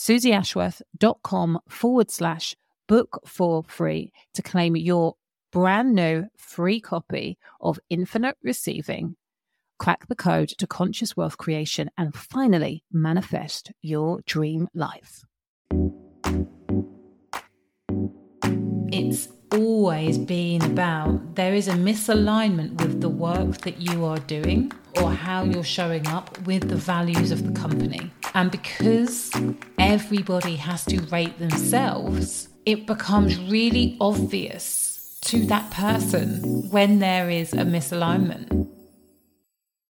suzyashworth.com forward slash book for free to claim your brand new free copy of Infinite Receiving. Crack the code to conscious wealth creation and finally manifest your dream life. It's always been about there is a misalignment with the work that you are doing or how you're showing up with the values of the company. And because everybody has to rate themselves, it becomes really obvious to that person when there is a misalignment.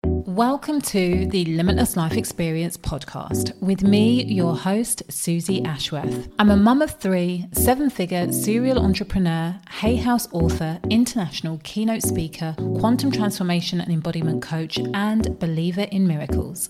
Welcome to the Limitless Life Experience podcast with me, your host, Suzy Ashworth. I'm a mum of three, seven figure serial entrepreneur, Hay House author, international keynote speaker, quantum transformation and embodiment coach, and believer in miracles.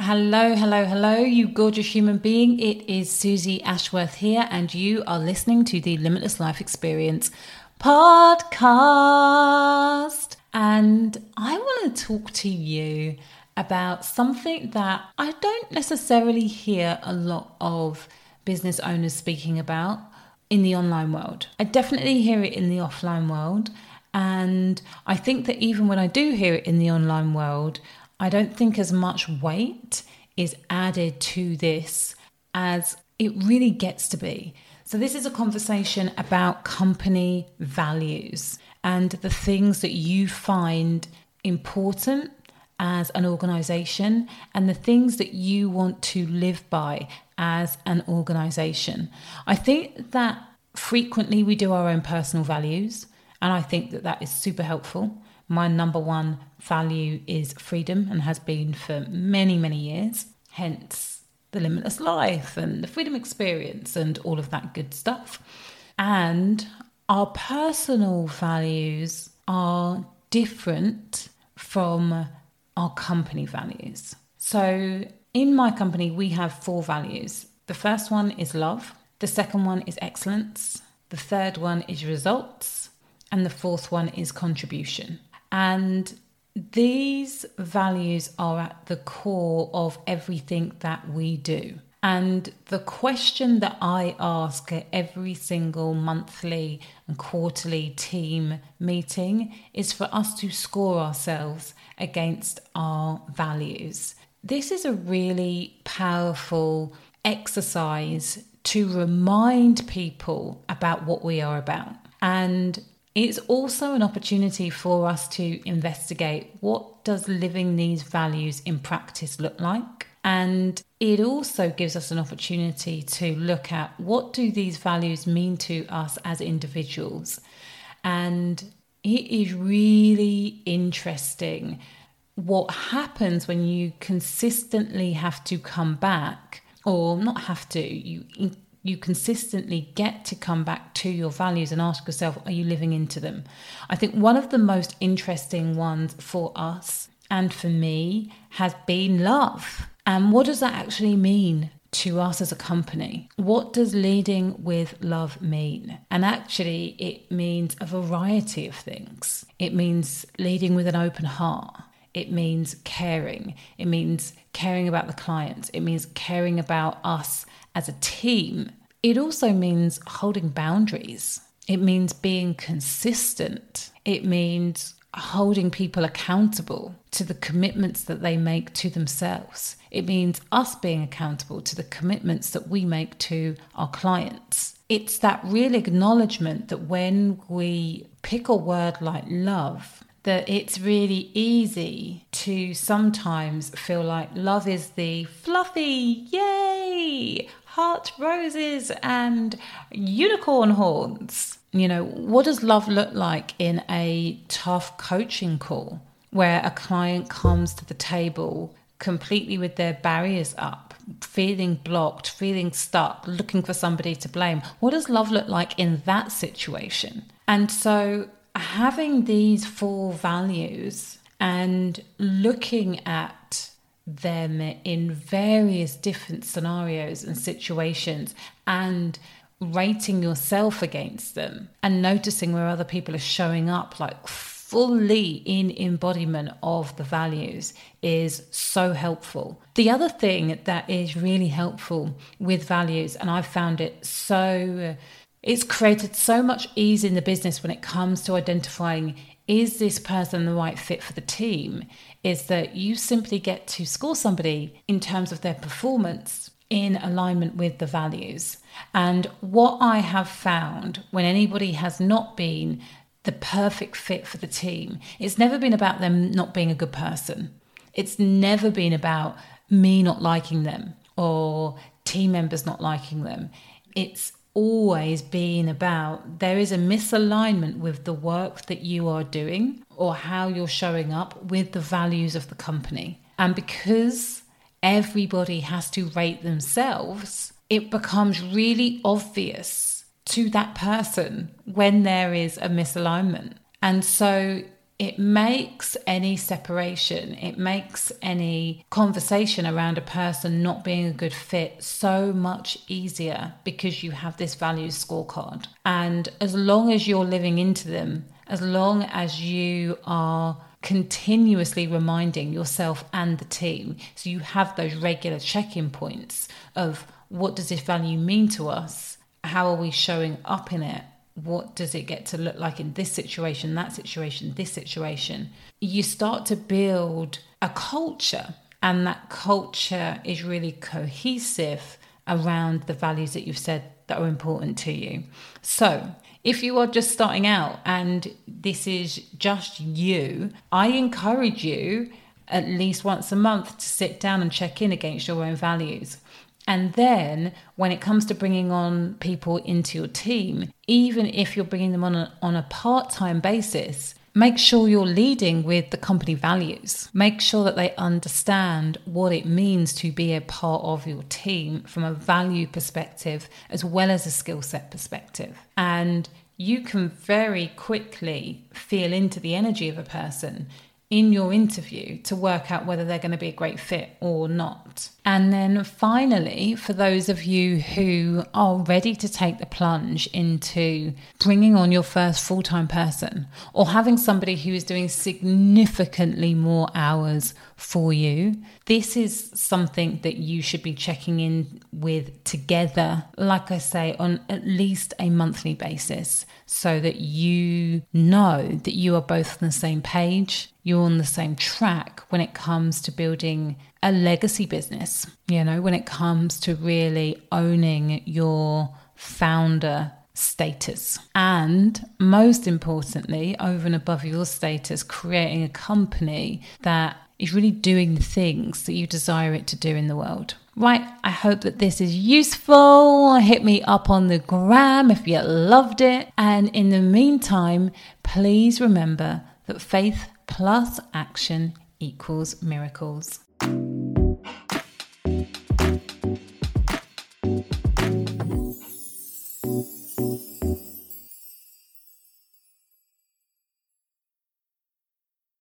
Hello, hello, hello, you gorgeous human being. It is Suzy Ashworth here, and you are listening to the Limitless Life Experience podcast. And I want to talk to you about something that I don't necessarily hear a lot of business owners speaking about in the online world. I definitely hear it in the offline world. And I think that even when I do hear it in the online world, I don't think as much weight is added to this as it really gets to be. So, this is a conversation about company values and the things that you find important as an organization and the things that you want to live by as an organization. I think that frequently we do our own personal values, and I think that that is super helpful. My number one value is freedom and has been for many, many years, hence the limitless life and the freedom experience and all of that good stuff. And our personal values are different from our company values. So, in my company, we have four values. The first one is love, the second one is excellence, the third one is results, and the fourth one is contribution. And these values are at the core of everything that we do. And the question that I ask at every single monthly and quarterly team meeting is for us to score ourselves against our values. This is a really powerful exercise to remind people about what we are about. And it's also an opportunity for us to investigate what does living these values in practice look like? And it also gives us an opportunity to look at what do these values mean to us as individuals? And it is really interesting what happens when you consistently have to come back or not have to you you consistently get to come back to your values and ask yourself, are you living into them? I think one of the most interesting ones for us and for me has been love. And what does that actually mean to us as a company? What does leading with love mean? And actually, it means a variety of things. It means leading with an open heart. It means caring. It means caring about the clients. It means caring about us as a team. It also means holding boundaries. It means being consistent. It means holding people accountable to the commitments that they make to themselves. It means us being accountable to the commitments that we make to our clients. It's that real acknowledgement that when we pick a word like love, that it's really easy to sometimes feel like love is the fluffy, yay, heart roses and unicorn horns. You know, what does love look like in a tough coaching call where a client comes to the table completely with their barriers up, feeling blocked, feeling stuck, looking for somebody to blame? What does love look like in that situation? And so having these four values and looking at them in various different scenarios and situations and rating yourself against them and noticing where other people are showing up like fully in embodiment of the values is so helpful. The other thing that is really helpful with values, and I've found it so it's created so much ease in the business when it comes to identifying is this person the right fit for the team is that you simply get to score somebody in terms of their performance in alignment with the values. And what I have found when anybody has not been the perfect fit for the team, it's never been about them not being a good person. It's never been about me not liking them or team members not liking them. It's always been about there is a misalignment with the work that you are doing or how you're showing up with the values of the company. And because everybody has to rate themselves, it becomes really obvious to that person when there is a misalignment. And so it makes any separation, it makes any conversation around a person not being a good fit so much easier because you have this values scorecard. And as long as you're living into them, as long as you are continuously reminding yourself and the team, so you have those regular check in points of what does this value mean to us? How are we showing up in it? What does it get to look like in this situation, that situation, this situation, you start to build a culture. And that culture is really cohesive around the values that you've said that are important to you. So, if you are just starting out and this is just you, I encourage you at least once a month to sit down and check in against your own values. And then when it comes to bringing on people into your team, even if you're bringing them on a, on a part time basis, make sure you're leading with the company values. Make sure that they understand what it means to be a part of your team from a value perspective as well as a skill set perspective. And you can very quickly feel into the energy of a person in your interview to work out whether they're going to be a great fit or not. And then finally, for those of you who are ready to take the plunge into bringing on your first full time person or having somebody who is doing significantly more hours for you, this is something that you should be checking in with together, like I say, on at least a monthly basis so that you know that you are both on the same page, you're on the same track when it comes to building a legacy business, you know, when it comes to really owning your founder status. And most importantly, over and above your status, creating a company that is really doing the things that you desire it to do in the world. Right, I hope that this is useful. Hit me up on the gram if you loved it. And in the meantime, please remember that faith plus action equals miracles.